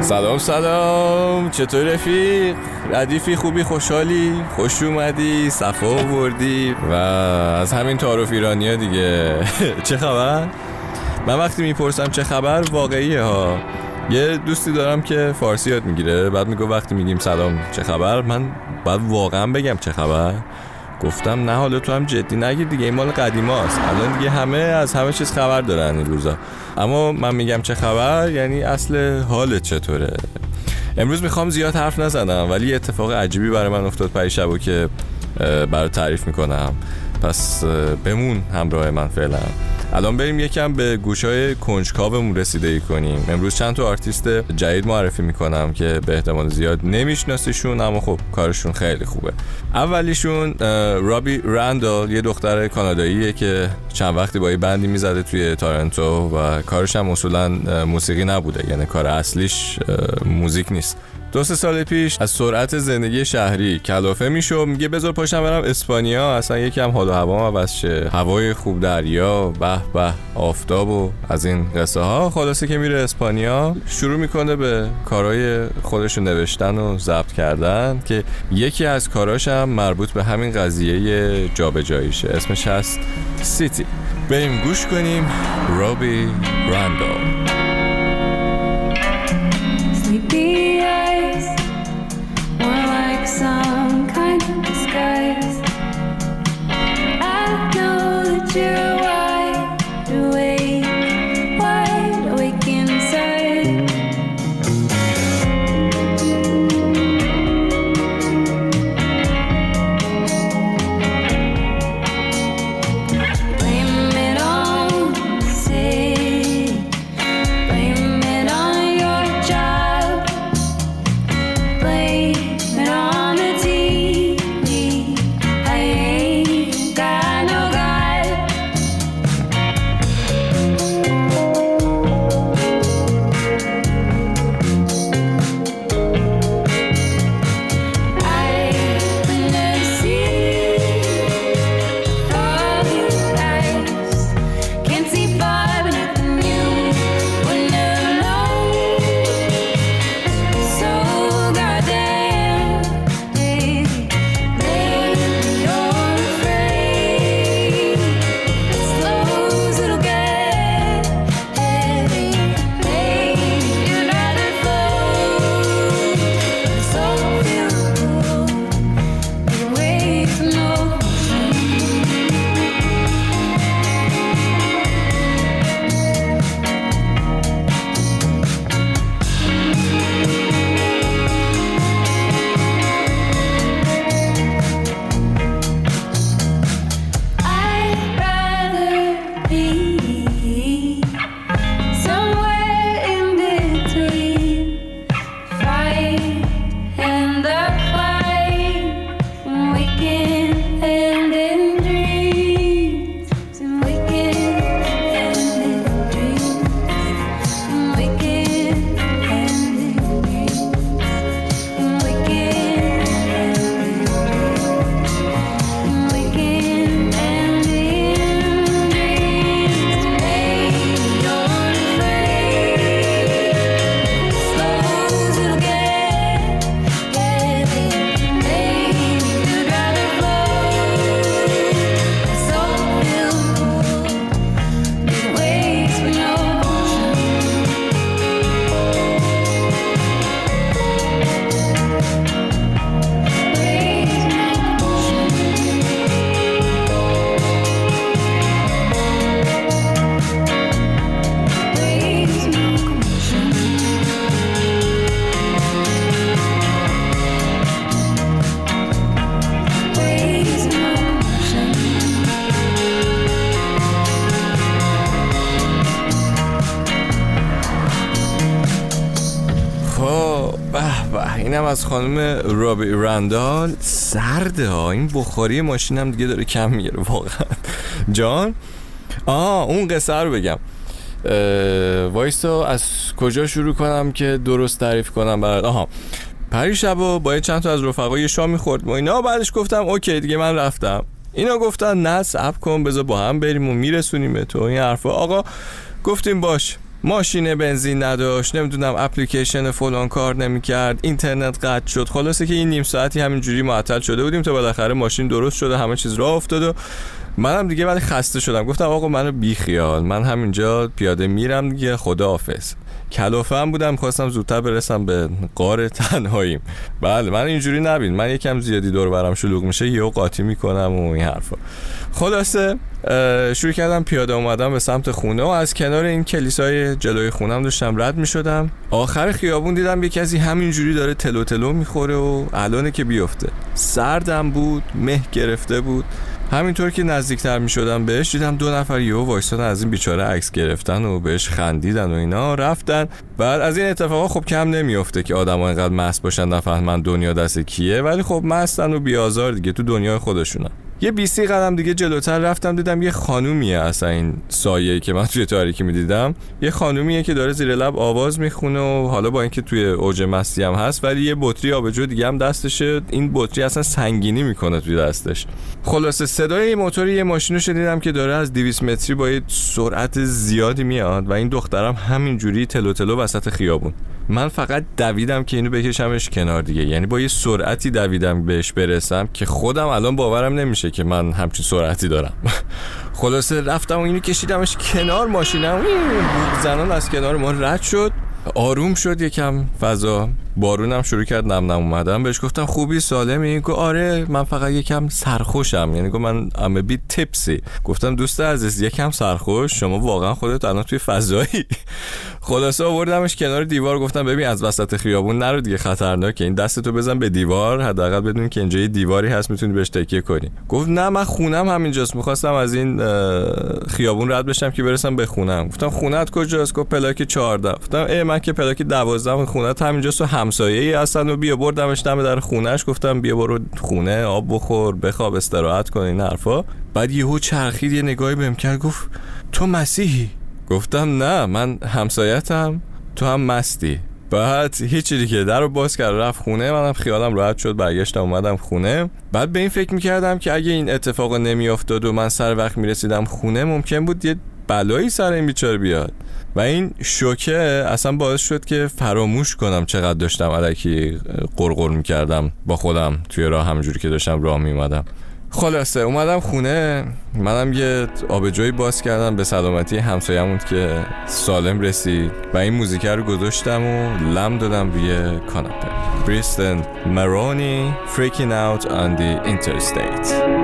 سلام سلام. چطور رفیق؟ ردیفی خوبی خوشحالی؟ خوش اومدی؟ صفا بردی و از همین تعارف ایرانی ها دیگه. چه خبر؟ من وقتی می‌پرسم چه خبر واقعیه ها. یه دوستی دارم که فارسی یاد می‌گیره. بعد میگه وقتی میگیم سلام چه خبر من باید واقعا بگم چه خبر. گفتم نه حالا تو هم جدی نگیر دیگه این مال قدیماست. الان دیگه همه از همه چیز خبر دارن این روزا. اما من میگم چه خبر؟ یعنی اصل حالت چطوره؟ امروز می‌خوام زیاد حرف نزنم ولی اتفاق عجیبی برای من افتاد پریشب که برای تعریف می‌کنم. پس بمون همراه من فعلا. الان بریم یکم به گوشای کنجکاومون رسیدگی کنیم. امروز چند تا آرتیست جدید معرفی می‌کنم که به احتمال زیاد نمیشناسیشون اما خب کارشون خیلی خوبه. اولیشون رابی رندال یه دختر کاناداییه که چند وقتی با یه band ی می‌زده توی تارنتو و کارش هم اصولا موسیقی نبوده یعنی کار اصلیش موزیک نیست. دو سه سال پیش از سرعت زندگی شهری کلافه میشو میگه بذار پاشم برم اسپانیا. اصلا یکم حال و هوا عوض شه. هوای خوب دریا به به آفتاب و از این قصه ها خلاصه که میره اسپانیا شروع می‌کنه به کارهای خودشو نوشتن و ضبط کردن که یکی از کاراش هم مربوط به همین قضیه جابجاییشه. اسمش هست سیتی. بریم گوش کنیم. رابی راندال. اینم از خانم رابی رندال سرده ها. این بخاری ماشینم دیگه داره کم می‌گیره واقعا. جان؟ آه اون قصه رو بگم. وایسا از کجا شروع کنم که درست تعریف کنم؟ برات آها. پری شبا با چند تا از رفقای شام می‌خورد. ما اینا بعدش گفتم اوکی دیگه من رفتم. اینا گفتن نه صبر کن بذار با هم بریم و میرسونیم به تو. این حرفا. آقا گفتیم باش. ماشین بنزین نداشت نمی‌دونم اپلیکیشن فلان کار نمی‌کرد اینترنت قطع شد. خلاصه که این نیم ساعتی همینجوری معطل شده بودیم تا بالاخره ماشین درست شده همه چیز راه افتاد و منم دیگه ولی خسته شدم. گفتم آقا منو بی خیال من همینجا پیاده میرم دیگه خدا حافظ کلافه هم بودم خواستم زودتر برسم به قار تنهاییم. بله من اینجوری نبین. من یکم زیادی دور برم شلوغ میشه یهو قاطی می‌کنم و این حرفا. خلاصه شروع کردم پیاده اومدم به سمت خونه و از کنار این کلیسای جلوی خونم داشتم رد می‌شدم. آخر خیابون دیدم یه کسی همینجوری داره تلو تلو می‌خوره و الانه که بیفته. سردم بود مه گرفته بود. همینطور که نزدیکتر می شدم بهش دیدم دو نفر یهو وایستادن از این بیچاره عکس گرفتن و بهش خندیدن و اینا. رفتن. بعد از این اتفاقا خب کم نمیافته که آدما اینقدر مست باشن نفهمن دنیا دست کیه. ولی خب مستن و بیازار دیگه تو دنیای خودشونن. یه بیسی قدم دیگه جلوتر رفتم دیدم یه خانومیه اصلا این سایه که من توی تاریکی می‌دیدم. یه خانومیه که داره زیر لب آواز می‌خونه و حالا با اینکه توی اوج مستی هم هست ولی یه بطری آبجو دیگه هم دستشه. این بطری اصلا سنگینی می‌کنه توی دستش. خلاصه صدای موتور یه ماشین رو شنیدم که داره از 200 متری با یه سرعت زیادی میاد و این دخترم همینجوری تلو تلو وسط خیابون. من فقط دویدم که اینو بکشمش کنار دیگه. یعنی با یه سرعتی دویدم بهش برسم که خودم الان باورم نمیشه که من همچین سرعتی دارم. خلاصه رفتم و اینو کشیدمش کنار ماشینم. زنان از کنار ما رد شد. آروم شد یکم فضا. بارونم شروع کرد نم نم اومدم بهش گفتم خوبی سالمی؟ گفت آره من فقط یکم سرخوشم. یعنی گفت من ام بی تپسی گفتم دوست عزیز یکم سرخوش. شما واقعا خودت الان توی فضایی. خلاصه آوردمش کنار دیوار. گفتم ببین از وسط خیابون نرو دیگه خطرناکه. این دستتو بزن به دیوار. حداقل بدون که اینجا دیواری هست می‌تونی بهش تکیه کنی. گفت نه من خونم همینجاست. می‌خواستم از این خیابون رد بشم که برسم به خونم. گفتم خونت کجاست؟ گفت پلاک 14 گفتم من که پلاک 12 خونت همینجاست و همسایه ای هستن و بیا بردمش دم در خونهش. گفتم بیا برو خونه آب بخور بخواب استراحت کن این حرفا. بعد یهو چرخید یه نگاهی بهم کرد گفت تو مسیحی؟ گفتم نه من همسایتم تو هم مستی. بعد هیچی دیگه در رو باز کرد رفت خونه منم خیالم راحت شد برگشتم اومدم خونه. بعد به این فکر می‌کردم که اگه این اتفاق نمیافتاد و من سر وقت می‌رسیدم خونه ممکن بود یه بلایی سر این بیچاره بیاد. و این شوکه اصلا باعث شد که فراموش کنم چقدر داشتم علکی قرقر می‌کردم با خودم توی راه همجوری که داشتم راه میومدم خلاصه اومدم خونه منم یه آبجوی باز کردم به سلامتی همسایمون که سالم رسید و این موزیک رو گذاشتم و لم دادم روی کاناپه. بریستن مرونی freaking out on the interstate.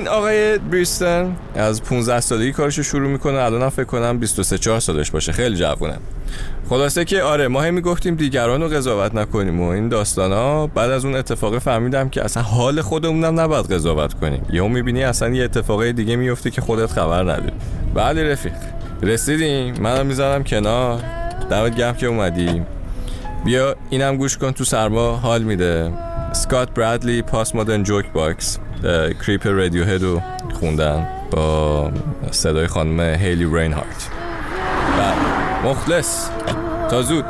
این آقای بریستن از 15 سالگی کارشو شروع می‌کنه الان فکر کنم 23 4 سالش باشه. خیلی جوونه. خلاصه که آره ما هم می‌گفتیم دیگران رو قضاوت نکنیم و این داستان ها بعد از اون اتفاق فهمیدم که اصلا حال خودمونم نباید قضاوت کنیم. یهو می‌بینی اصلا یه اتفاق دیگه میفته که خودت خبر نداری. بله رفیق رسیدیم؟ منم می‌ذارم کنار. دمت گرم که اومدی. بیا اینم گوش کن تو سرما حال میده. Scott Bradlee's Postmodern Jukebox. Creep Radiohead و خوندن با صدای خانم هیلی رینهارت و مخلص. تا زود.